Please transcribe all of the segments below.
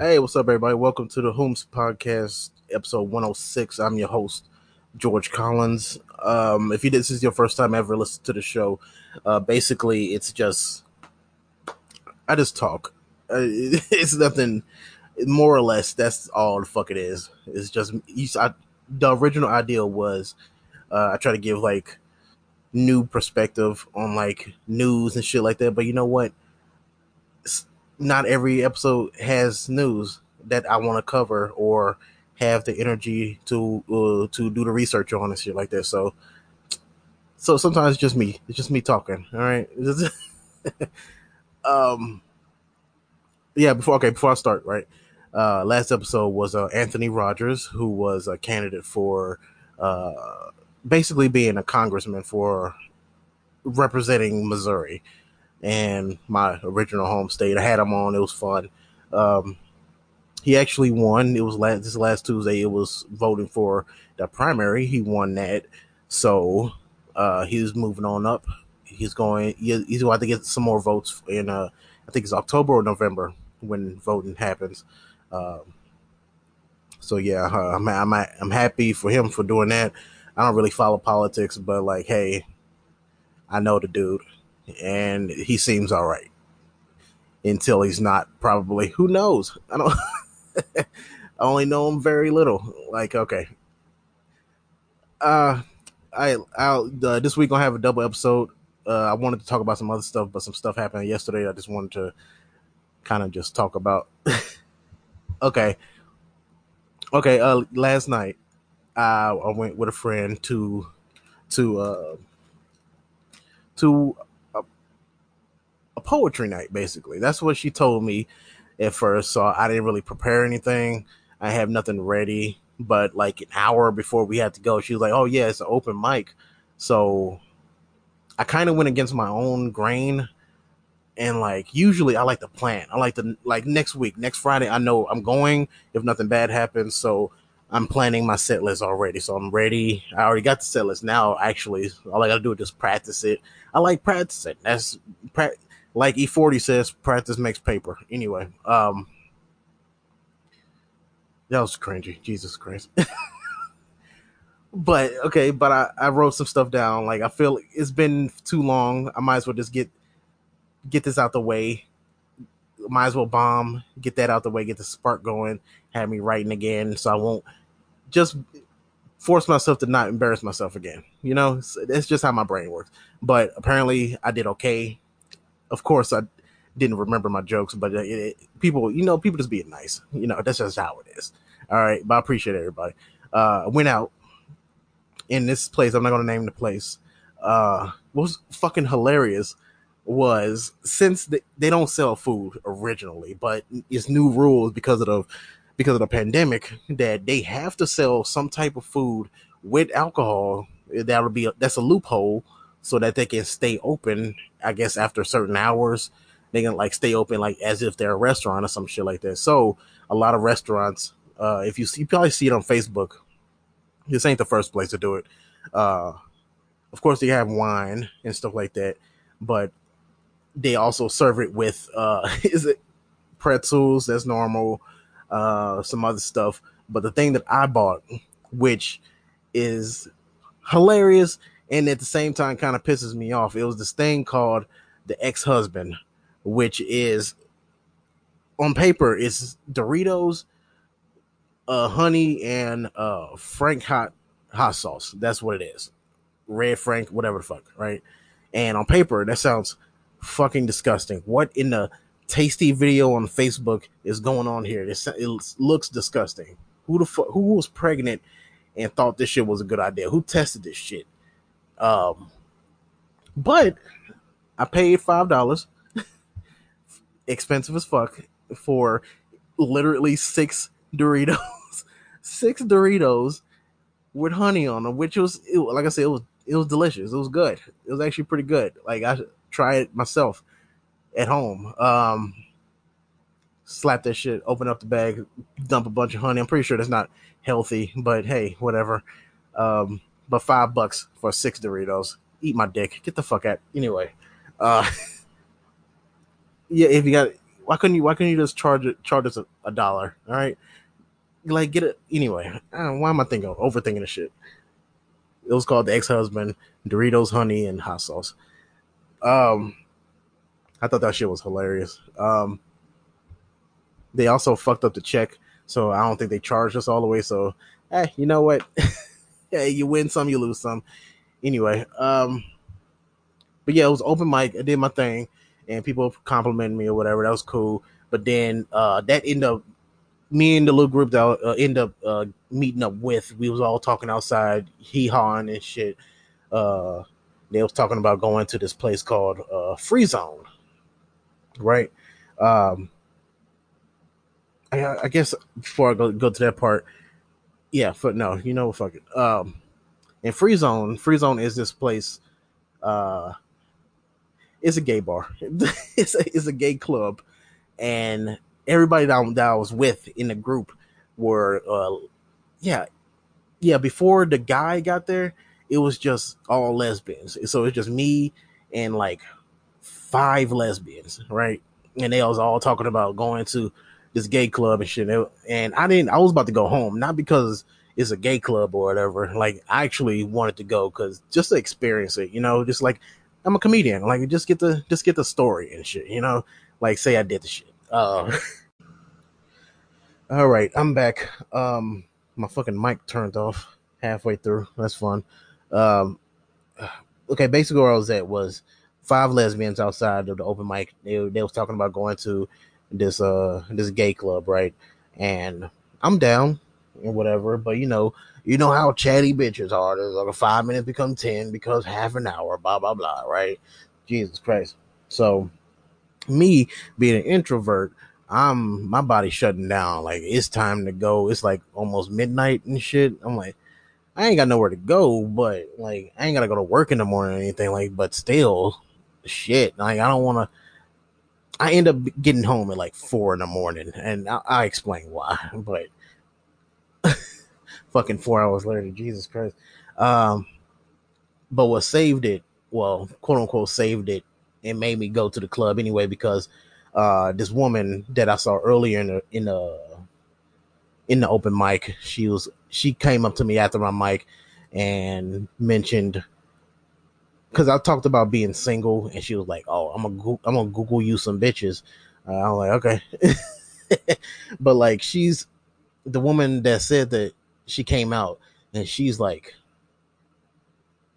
Hey, what's up, everybody? Welcome to the Whomst Podcast, episode 106. I'm your host, George Collins. Um, if you did, this is your first time ever listening to the show, uh, basically it's just I just talk. Uh, it's nothing more or less. That's all the fuck it is. It's just I, the original idea was uh, I try to give like new perspective on like news and shit like that. But you know what? Not every episode has news that I want to cover or have the energy to uh, to do the research on and shit like that. So, so sometimes it's just me. It's just me talking. All right. um. Yeah. Before okay. Before I start, right. Uh, last episode was uh, Anthony Rogers, who was a candidate for uh, basically being a congressman for representing Missouri and my original home state. I had him on. It was fun. Um, he actually won. It was last this last Tuesday. It was voting for the primary. He won that, so uh, he's moving on up. He's going. He's going to get some more votes in. Uh, I think it's October or November when voting happens. Um, so yeah, uh, I'm, I'm I'm happy for him for doing that. I don't really follow politics, but like, hey, I know the dude and he seems all right until he's not. Probably, who knows? I don't. I only know him very little. Like, okay, uh, I I'll uh, this week I'll have a double episode. Uh, I wanted to talk about some other stuff, but some stuff happened yesterday. I just wanted to kind of just talk about. okay, okay. Uh, last night, I I went with a friend to to uh to a poetry night, basically. That's what she told me at first. So I didn't really prepare anything. I have nothing ready. But like an hour before we had to go, she was like, "Oh yeah, it's an open mic." So I kind of went against my own grain. And like usually, I like to plan. I like to like next week, next Friday. I know I'm going if nothing bad happens. So I'm planning my set list already. So I'm ready. I already got the set list now. Actually, all I got to do is just practice it. I like practicing. That's pra- like E40 says, practice makes paper. Anyway, um, that was cringy. Jesus Christ. but okay, but I, I wrote some stuff down. Like I feel it's been too long. I might as well just get get this out the way. Might as well bomb, get that out the way, get the spark going, have me writing again, so I won't just force myself to not embarrass myself again. You know, it's just how my brain works. But apparently, I did okay of course, I didn't remember my jokes, but it, it, people, you know, people just being nice. You know, that's just how it is. All right, but I appreciate everybody. Uh, went out in this place. I'm not going to name the place. Uh, what was fucking hilarious was since they, they don't sell food originally, but it's new rules because of the because of the pandemic that they have to sell some type of food with alcohol. That would be a, that's a loophole so that they can stay open. I guess after certain hours, they can like stay open like as if they're a restaurant or some shit like that. So a lot of restaurants, uh, if you see, you probably see it on Facebook. This ain't the first place to do it. Uh, of course, they have wine and stuff like that, but they also serve it with uh, is it pretzels? That's normal. Uh, some other stuff. But the thing that I bought, which is hilarious and at the same time kind of pisses me off. It was this thing called the ex-husband, which is on paper it's Doritos, uh, honey, and uh, Frank hot hot sauce. That's what it is. Red Frank, whatever the fuck, right? And on paper, that sounds fucking disgusting. What in the tasty video on Facebook is going on here? It, it looks disgusting. Who the fuck? Who was pregnant and thought this shit was a good idea? Who tested this shit? Um, but I paid five dollars, expensive as fuck, for literally six Doritos, six Doritos with honey on them, which was it, like I said, it was it was delicious. It was good. It was actually pretty good. Like I tried it myself at home. Um, slap that shit, open up the bag, dump a bunch of honey. I'm pretty sure that's not healthy, but hey, whatever. Um, but five bucks for six Doritos. Eat my dick. Get the fuck out. Anyway, uh, yeah, if you got Why couldn't you? Why couldn't you just charge it? Charge us a, a dollar? All right, like get it anyway. why am I thinking overthinking the shit? It was called the ex husband, Doritos, honey, and hot sauce. Um, I thought that shit was hilarious. Um, they also fucked up the check, so I don't think they charged us all the way. So, hey, you know what? hey, you win some, you lose some. Anyway, um, but yeah, it was open mic. I did my thing, and people complimented me or whatever. That was cool. But then uh, that ended up me and the little group that I uh, end up uh, meeting up with. We was all talking outside, hee hawing and shit. Uh, they was talking about going to this place called uh, Free Zone, right? Um, I, I guess before I go go to that part, yeah, but no, you know, fuck it. Um, in Free Zone, Free Zone is this place. Uh, it's a gay bar. it's a, it's a gay club, and everybody that, that I was with in the group were, uh, yeah, yeah. Before the guy got there, it was just all lesbians. So it's just me and like five lesbians, right? And they was all talking about going to this gay club and shit. And I didn't. I was about to go home, not because it's a gay club or whatever. Like I actually wanted to go because just to experience it, you know, just like I'm a comedian. Like just get the just get the story and shit, you know. Like say I did the shit. Uh, all right, I'm back. Um, my fucking mic turned off halfway through. That's fun. Um, okay, basically where I was at was five lesbians outside of the open mic. They they was talking about going to this uh this gay club, right? And I'm down whatever, but you know, you know how chatty bitches are. There's like a five minutes become ten because half an hour, blah blah blah, right? Jesus Christ. So me being an introvert, I'm my body shutting down. Like it's time to go. It's like almost midnight and shit. I'm like, I ain't got nowhere to go, but like I ain't gotta go to work in the morning or anything. Like, but still, shit. Like I don't want to I end up getting home at like four in the morning, and I, I explain why. But fucking four hours later, Jesus Christ. Um, but what saved it, well, quote unquote, saved it, and made me go to the club anyway because uh, this woman that I saw earlier in the in the in the open mic, she was she came up to me after my mic and mentioned because I talked about being single, and she was like, "Oh, I'm gonna I'm gonna Google you some bitches." Uh, I'm like, okay, but like she's the woman that said that she came out, and she's like,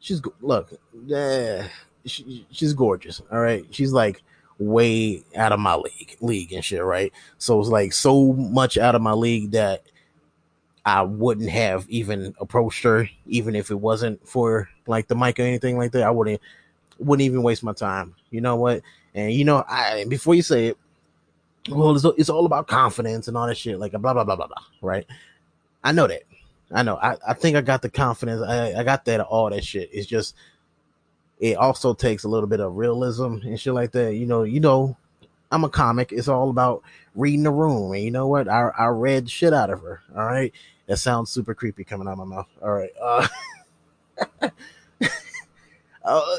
she's look, yeah, she, she's gorgeous. All right, she's like way out of my league, league and shit. Right, so it's like so much out of my league that I wouldn't have even approached her, even if it wasn't for like the mic or anything like that. I wouldn't wouldn't even waste my time. You know what? And you know, I before you say it, well, it's, it's all about confidence and all that shit, like blah blah blah blah blah. Right? I know that. I know. I, I think I got the confidence. I, I got that all that shit. It's just it also takes a little bit of realism and shit like that. You know, you know, I'm a comic. It's all about reading the room. And you know what? I I read shit out of her. All right. That sounds super creepy coming out of my mouth. All right. Uh, uh,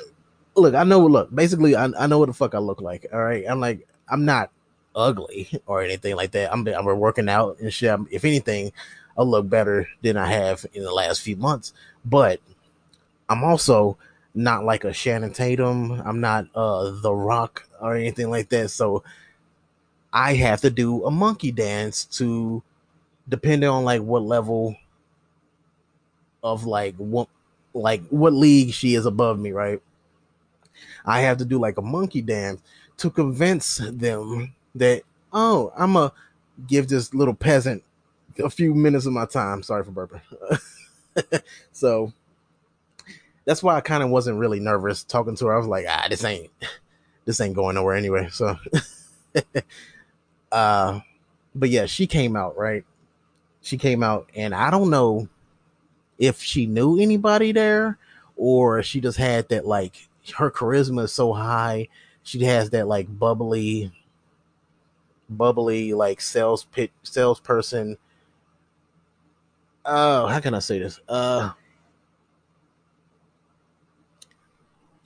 look, I know. Look, basically, I, I know what the fuck I look like. All right. I'm like, I'm not ugly or anything like that. I'm I'm working out and shit. if anything, I look better than I have in the last few months. But I'm also not like a Channing Tatum. I'm not uh The Rock or anything like that. So I have to do a monkey dance to depending on like what level of like what like what league she is above me, right? I have to do like a monkey dance to convince them that oh, I'm a give this little peasant a few minutes of my time. Sorry for burping. so that's why I kind of wasn't really nervous talking to her. I was like, ah, this ain't this ain't going nowhere anyway. So uh but yeah, she came out, right? she came out and I don't know if she knew anybody there or she just had that like her charisma is so high. She has that like bubbly, bubbly like sales pit salesperson. Oh, how can I say this? Uh,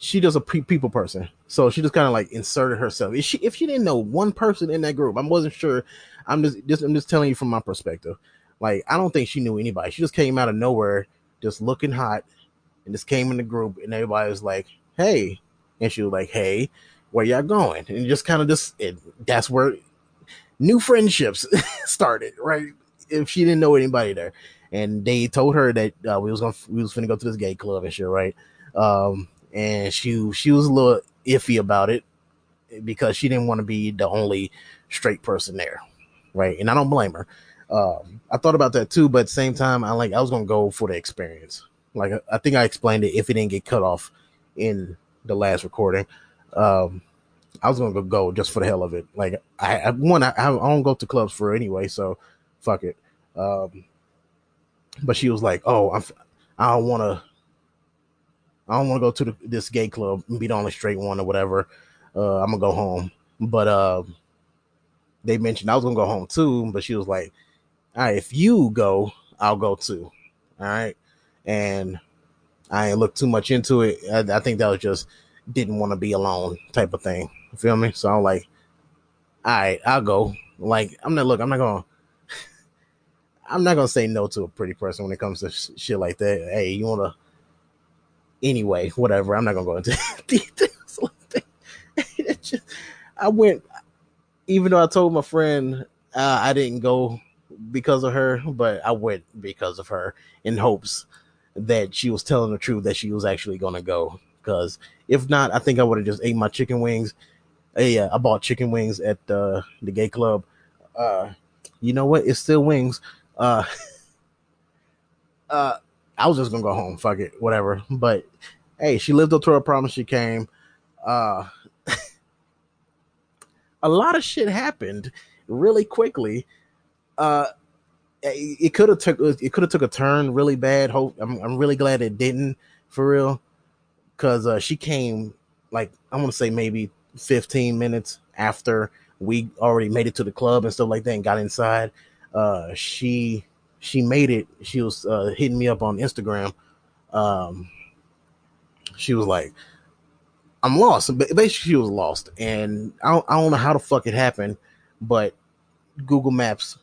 she does a people person, so she just kind of like inserted herself. If she if she didn't know one person in that group, I wasn't sure. I'm just just I'm just telling you from my perspective. Like I don't think she knew anybody. She just came out of nowhere, just looking hot, and just came in the group, and everybody was like, "Hey," and she was like, "Hey, where y'all going?" And just kind of just it, that's where new friendships started, right? If she didn't know anybody there, and they told her that uh, we was gonna we was gonna go to this gay club and shit, right? Um, and she she was a little iffy about it because she didn't want to be the only straight person there, right? And I don't blame her. Um, I thought about that too, but at the same time, I like I was gonna go for the experience. Like I think I explained it if it didn't get cut off in the last recording. Um, I was gonna go just for the hell of it. Like I, I one, I, I don't go to clubs for anyway, so fuck it. Um, but she was like, "Oh, I'm, I don't want to I don't want to go to the, this gay club and be the only straight one or whatever. Uh, I'm gonna go home. But uh, they mentioned I was gonna go home too, but she was like, "All right, if you go, I'll go too." All right, and I ain't looked too much into it. I, I think that was just didn't want to be alone type of thing. You feel me? So I'm like, all right, I'll go. Like I'm not look. I'm not gonna. I'm not gonna say no to a pretty person when it comes to sh- shit like that. Hey, you wanna anyway, whatever. I'm not gonna go into details. just, I went, even though I told my friend uh, I didn't go because of her, but I went because of her in hopes that she was telling the truth that she was actually gonna go. Because if not, I think I would have just ate my chicken wings. Hey, uh, I bought chicken wings at uh, the gay club. Uh, you know what? It's still wings. Uh, uh, I was just gonna go home. Fuck it, whatever. But hey, she lived up to her promise. She came. Uh, a lot of shit happened really quickly. Uh, it, could have took it could have took a turn really bad. Hope I'm, I'm really glad it didn't for real, because uh, she came like I want to say maybe 15 minutes after we already made it to the club and stuff like that and got inside. Uh, she she made it. She was uh, hitting me up on Instagram. Um, she was like, "I'm lost." Basically, she was lost, and I don't, I don't know how the fuck it happened, but Google Maps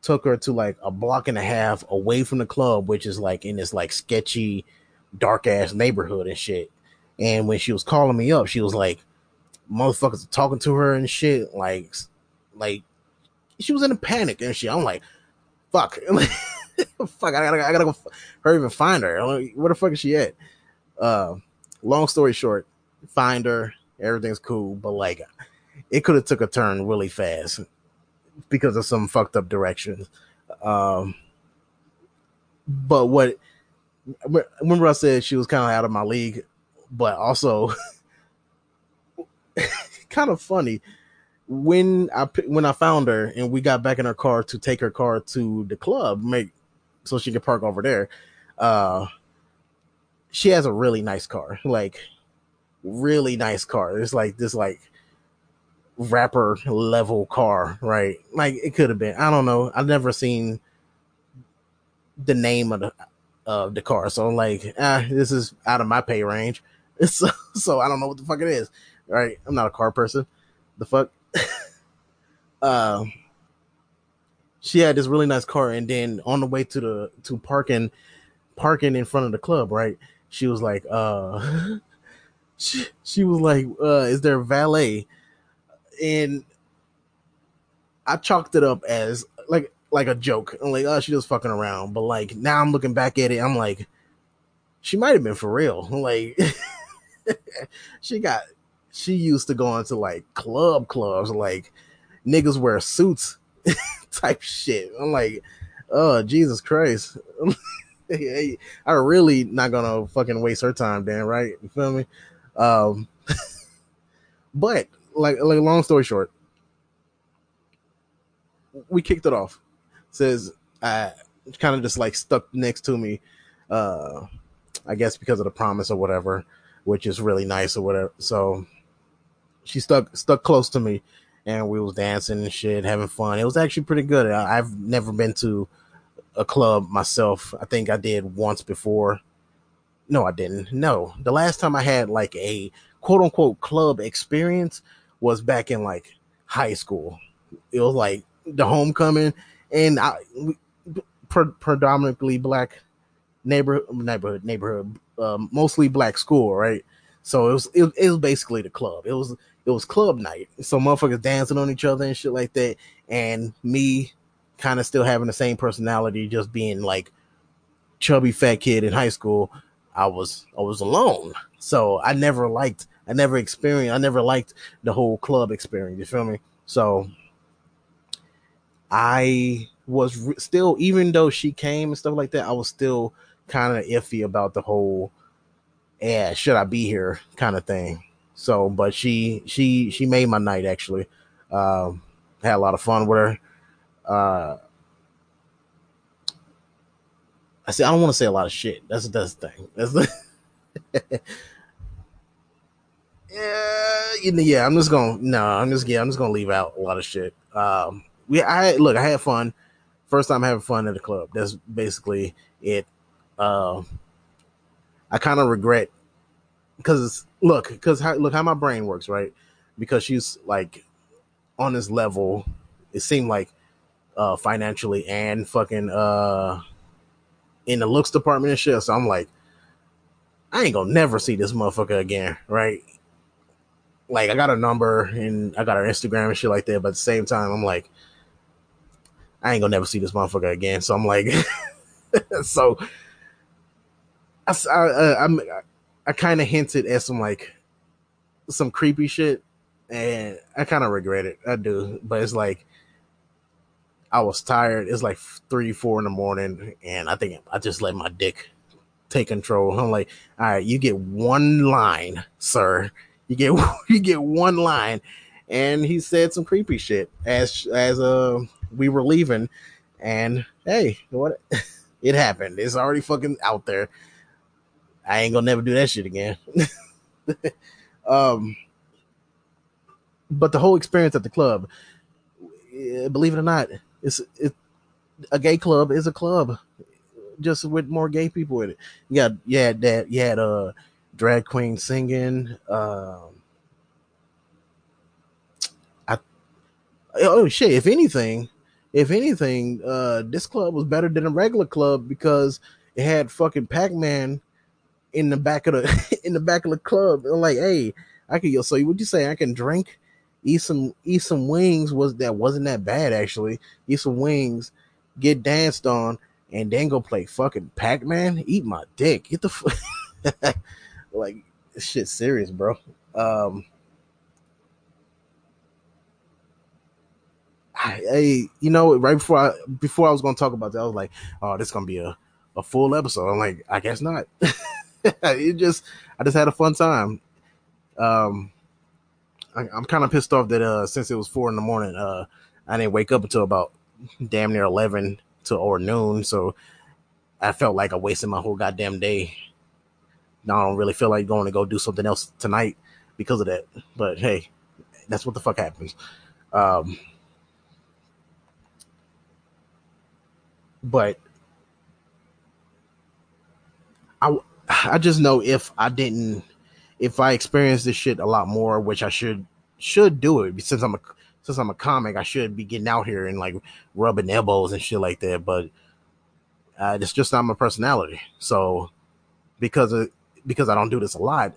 took her to like a block and a half away from the club, which is like in this like sketchy, dark ass neighborhood and shit. And when she was calling me up, she was like, "Motherfuckers are talking to her and shit." Like, like she was in a panic and shit. I'm like, fuck, fuck, I gotta, I gotta go hurry and find her. Where the fuck is she at? Uh, long story short, find her. Everything's cool, but like, it could have took a turn really fast because of some fucked up directions. Um, but what? Remember, I said she was kind of out of my league, but also kind of funny when I when I found her and we got back in her car to take her car to the club, make so she could park over there. Uh, she has a really nice car, like really nice car. It's like this like rapper level car, right? Like it could have been. I don't know. I've never seen the name of the of the car, so I'm like, ah, this is out of my pay range. So, so I don't know what the fuck it is. Right? I'm not a car person. The fuck uh, she had this really nice car, and then on the way to the to parking, parking in front of the club, right? She was like, uh, she, she was like, uh, is there a valet? And I chalked it up as like like a joke. I'm like, oh, she just fucking around. But like now I'm looking back at it, I'm like, she might have been for real. Like she got she used to go into like club clubs, like niggas wear suits type shit. I'm like, oh Jesus Christ. I really not gonna fucking waste her time, Dan, right? You feel me? Um but like like long story short, we kicked it off. Says I kind of just like stuck next to me, uh I guess because of the promise or whatever, which is really nice or whatever. So she stuck stuck close to me, and we was dancing and shit, having fun. It was actually pretty good. I, I've never been to a club myself. I think I did once before, no, I didn't. No, the last time I had like a quote unquote club experience was back in like high school. It was like the homecoming, and I pre- predominantly black neighborhood neighborhood neighborhood, um, mostly black school, right? So it was it, it was basically the club. It was it was club night. So motherfuckers dancing on each other and shit like that, and me kind of still having the same personality, just being like chubby fat kid in high school. I was I was alone, so I never liked I never experienced I never liked the whole club experience. You feel me? So I was re- still, even though she came and stuff like that, I was still kind of iffy about the whole, yeah, should I be here kind of thing. So, but she she she made my night actually. Um, had a lot of fun with her. Uh, I say I don't want to say a lot of shit. That's that's the thing. That's the yeah, yeah. I'm just gonna no. I'm just yeah. I'm just gonna leave out a lot of shit. Um, we I look. I had fun. First time having fun at the club. That's basically it. Uh, I kind of regret because look, because look how my brain works, right? Because she's like on this level. It seemed like uh financially and fucking uh in the looks department and shit. So I'm like, I ain't gonna never see this motherfucker again, right? Like I got a number and I got her Instagram and shit like that, but at the same time, I'm like, I ain't gonna never see this motherfucker again. So I'm like, so I, I, I'm, I kind of hinted at some like some creepy shit, and I kind of regret it. I do, but it's like I was tired. It's like three, four in the morning, and I think I just let my dick take control. I'm like, all right, you get one line, sir. You get you get one line, and he said some creepy shit as as uh we were leaving, and hey, what? it happened. It's already fucking out there. I ain't gonna never do that shit again. um, but the whole experience at the club, eh, believe it or not, it's it a gay club is a club, just with more gay people in it. You got you had that you had uh, drag queen singing. Um, I oh shit! If anything, if anything, uh, this club was better than a regular club because it had fucking Pac Man in the back of the in the back of the club. Like, hey, I can. So would you say I can drink? eat some eat some wings was that wasn't that bad actually. Eat some wings, get danced on, and then go play fucking Pac Man. Eat my dick. Get the like shit serious, bro. Um, I, you know, right before I before I was gonna talk about that, I was like, oh, this is gonna be a a full episode. I'm like, I guess not. it just I just had a fun time. Um, I, am kind of pissed off that uh since it was four in the morning, uh I didn't wake up until about damn near eleven to or noon, so I felt like I wasted my whole goddamn day. Now I don't really feel like going to go do something else tonight because of that. But hey, that's what the fuck happens. Um, but I I just know if I didn't if I experienced this shit a lot more, which I should should do it since I'm a since I'm a comic, I should be getting out here and like rubbing elbows and shit like that. But uh, it's just not my personality. So because of because I don't do this a lot,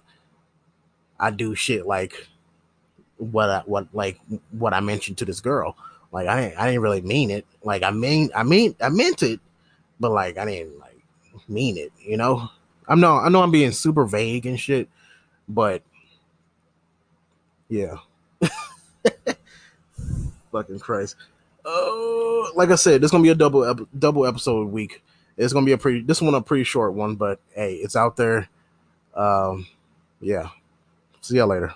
I do shit like what I, what like what I mentioned to this girl. Like I I didn't really mean it. Like I mean I mean I meant it, but like I didn't like mean it. You know. I'm no I know I'm being super vague and shit, but yeah. Fucking Christ. Oh, like I said, this gonna be a double ep- double episode week. It's gonna be a pretty this one a pretty short one, but hey, it's out there. Um, yeah. See y'all later.